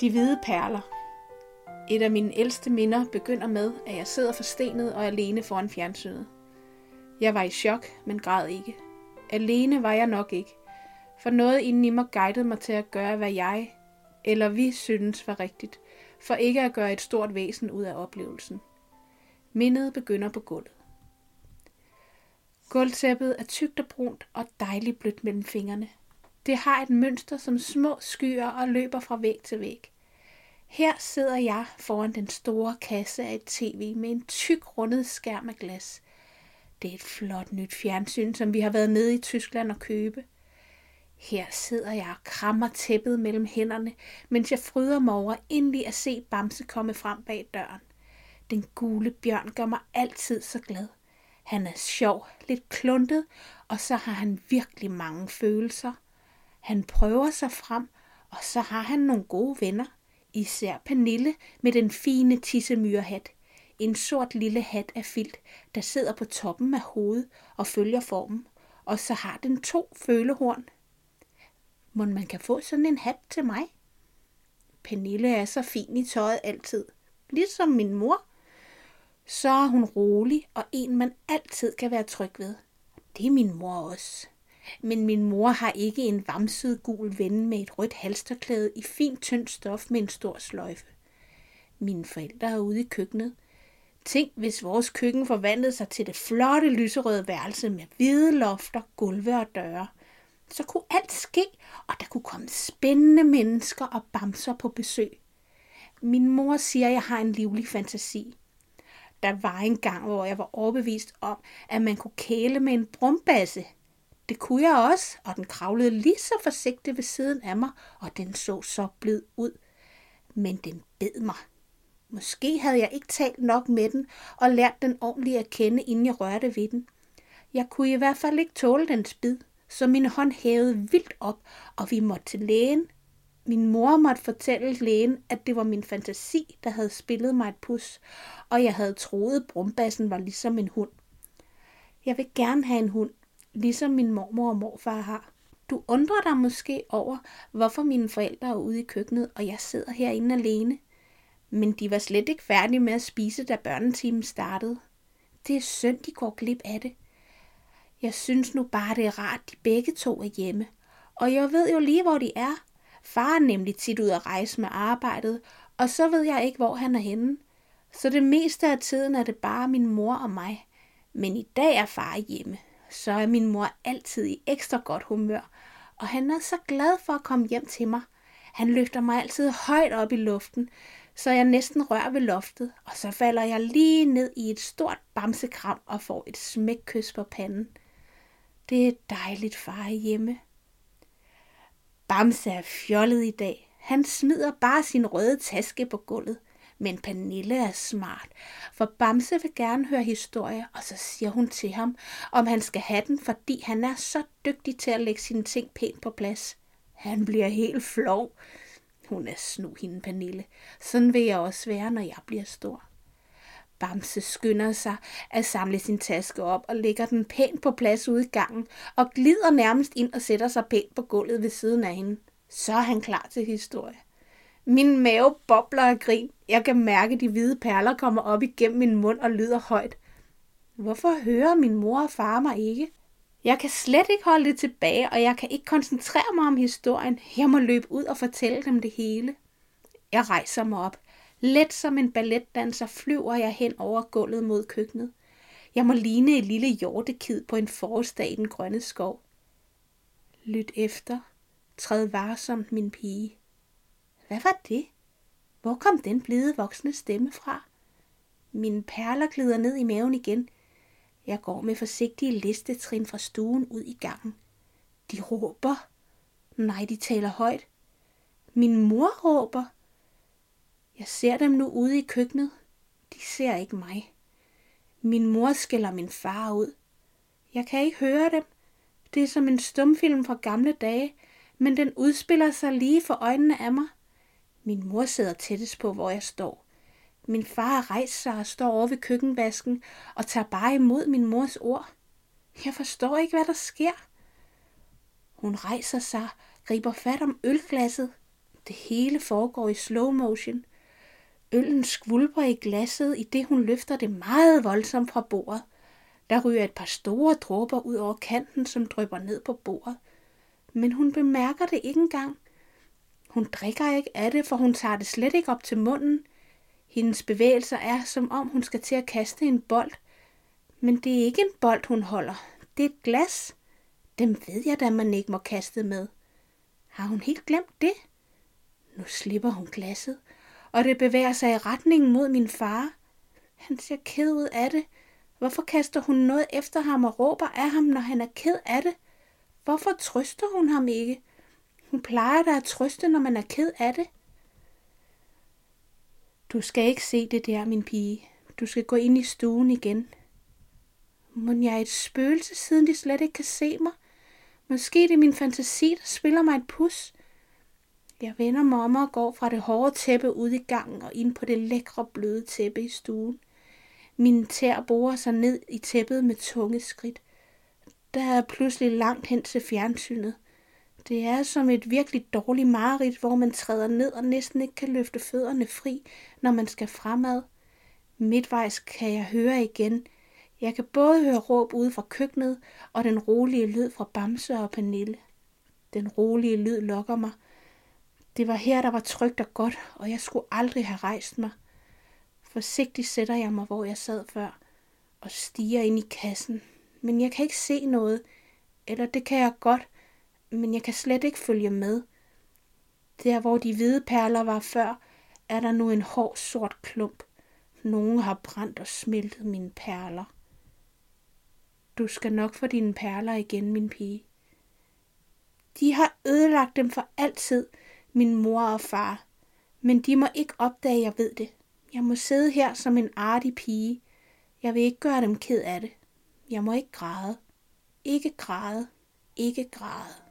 De hvide perler. Et af mine ældste minder begynder med, at jeg sidder forstenet og alene foran fjernsynet. Jeg var i chok, men græd ikke. Alene var jeg nok ikke, for noget inden i mig guidede mig til at gøre, hvad jeg eller vi synes var rigtigt, for ikke at gøre et stort væsen ud af oplevelsen. Mindet begynder på gulvet. Gulvtæppet er tykt og brunt og dejligt blødt mellem fingrene. Det har et mønster som små skyer og løber fra væg til væg. Her sidder jeg foran den store kasse af et tv med en tyk rundet skærm af glas. Det er et flot nyt fjernsyn, som vi har været nede i Tyskland og købe. Her sidder jeg og krammer tæppet mellem hænderne, mens jeg fryder mig over endelig at se Bamse komme frem bag døren. Den gule bjørn gør mig altid så glad. Han er sjov, lidt kluntet, og så har han virkelig mange følelser. Han prøver sig frem, og så har han nogle gode venner. Især Pernille med den fine tissemyrehat. En sort lille hat af filt, der sidder på toppen af hovedet og følger formen. Og så har den to følehorn. Må man kan få sådan en hat til mig? Pernille er så fin i tøjet altid. Ligesom min mor. Så er hun rolig og en, man altid kan være tryg ved. Det er min mor også. Men min mor har ikke en vamset gul ven med et rødt halsterklæde i fint tyndt stof med en stor sløjfe. Mine forældre er ude i køkkenet. Tænk, hvis vores køkken forvandlede sig til det flotte lyserøde værelse med hvide lofter, gulve og døre. Så kunne alt ske, og der kunne komme spændende mennesker og bamser på besøg. Min mor siger, at jeg har en livlig fantasi. Der var en gang, hvor jeg var overbevist om, at man kunne kæle med en brumbasse. Det kunne jeg også, og den kravlede lige så forsigtigt ved siden af mig, og den så så blid ud. Men den bed mig. Måske havde jeg ikke talt nok med den og lært den ordentligt at kende, inden jeg rørte ved den. Jeg kunne i hvert fald ikke tåle dens bid, så min hånd hævede vildt op, og vi måtte til lægen. Min mor måtte fortælle lægen, at det var min fantasi, der havde spillet mig et pus, og jeg havde troet, brumbassen var ligesom en hund. Jeg vil gerne have en hund, ligesom min mormor og morfar har. Du undrer dig måske over, hvorfor mine forældre er ude i køkkenet, og jeg sidder herinde alene. Men de var slet ikke færdige med at spise, da børnetimen startede. Det er synd, de går glip af det. Jeg synes nu bare, det er rart, de begge to er hjemme. Og jeg ved jo lige, hvor de er. Far er nemlig tit ud at rejse med arbejdet, og så ved jeg ikke, hvor han er henne. Så det meste af tiden er det bare min mor og mig. Men i dag er far hjemme, så er min mor altid i ekstra godt humør, og han er så glad for at komme hjem til mig. Han løfter mig altid højt op i luften, så jeg næsten rører ved loftet, og så falder jeg lige ned i et stort bamsekram og får et smækkys på panden. Det er dejligt, far hjemme. Bamse er fjollet i dag. Han smider bare sin røde taske på gulvet. Men Pernille er smart, for Bamse vil gerne høre historie, og så siger hun til ham, om han skal have den, fordi han er så dygtig til at lægge sine ting pænt på plads. Han bliver helt flov. Hun er snu hende, Pernille. Sådan vil jeg også være, når jeg bliver stor. Bamse skynder sig at samle sin taske op og lægger den pænt på plads ude i gangen og glider nærmest ind og sætter sig pænt på gulvet ved siden af hende. Så er han klar til historie. Min mave bobler af grin. Jeg kan mærke, at de hvide perler kommer op igennem min mund og lyder højt. Hvorfor hører min mor og far mig ikke? Jeg kan slet ikke holde det tilbage, og jeg kan ikke koncentrere mig om historien. Jeg må løbe ud og fortælle dem det hele. Jeg rejser mig op. Let som en balletdanser flyver jeg hen over gulvet mod køkkenet. Jeg må ligne et lille hjortekid på en forårsdag i den grønne skov. Lyt efter. Træd varsomt, min pige. Hvad var det? Hvor kom den blide voksne stemme fra? Mine perler glider ned i maven igen. Jeg går med forsigtige listetrin fra stuen ud i gangen. De råber. Nej, de taler højt. Min mor råber. Jeg ser dem nu ude i køkkenet. De ser ikke mig. Min mor skælder min far ud. Jeg kan ikke høre dem. Det er som en stumfilm fra gamle dage, men den udspiller sig lige for øjnene af mig. Min mor sidder tættest på, hvor jeg står. Min far rejser sig og står over ved køkkenvasken og tager bare imod min mors ord. Jeg forstår ikke, hvad der sker. Hun rejser sig, griber fat om ølglasset. Det hele foregår i slow motion. Øllen skvulper i glasset, i det hun løfter det meget voldsomt fra bordet. Der ryger et par store dråber ud over kanten, som drypper ned på bordet. Men hun bemærker det ikke engang. Hun drikker ikke af det, for hun tager det slet ikke op til munden. Hendes bevægelser er, som om hun skal til at kaste en bold. Men det er ikke en bold, hun holder. Det er et glas. Dem ved jeg da, man ikke må kaste med. Har hun helt glemt det? Nu slipper hun glasset, og det bevæger sig i retningen mod min far. Han ser ked ud af det. Hvorfor kaster hun noget efter ham og råber af ham, når han er ked af det? Hvorfor trøster hun ham ikke? Hun plejer dig at trøste, når man er ked af det. Du skal ikke se det der, min pige. Du skal gå ind i stuen igen. Må jeg er et spøgelse, siden de slet ikke kan se mig? Måske det er min fantasi, der spiller mig et pus. Jeg vender mig om og går fra det hårde tæppe ud i gangen og ind på det lækre bløde tæppe i stuen. Mine tær borer sig ned i tæppet med tunge skridt. Der er pludselig langt hen til fjernsynet. Det er som et virkelig dårligt mareridt, hvor man træder ned og næsten ikke kan løfte fødderne fri, når man skal fremad. Midtvejs kan jeg høre igen. Jeg kan både høre råb ude fra køkkenet og den rolige lyd fra Bamse og Pernille. Den rolige lyd lokker mig. Det var her, der var trygt og godt, og jeg skulle aldrig have rejst mig. Forsigtigt sætter jeg mig, hvor jeg sad før, og stiger ind i kassen. Men jeg kan ikke se noget, eller det kan jeg godt, men jeg kan slet ikke følge med. Der, hvor de hvide perler var før, er der nu en hård sort klump. Nogen har brændt og smeltet mine perler. Du skal nok få dine perler igen, min pige. De har ødelagt dem for altid, min mor og far. Men de må ikke opdage, at jeg ved det. Jeg må sidde her som en artig pige. Jeg vil ikke gøre dem ked af det. Jeg må ikke græde. Ikke græde. Ikke græde.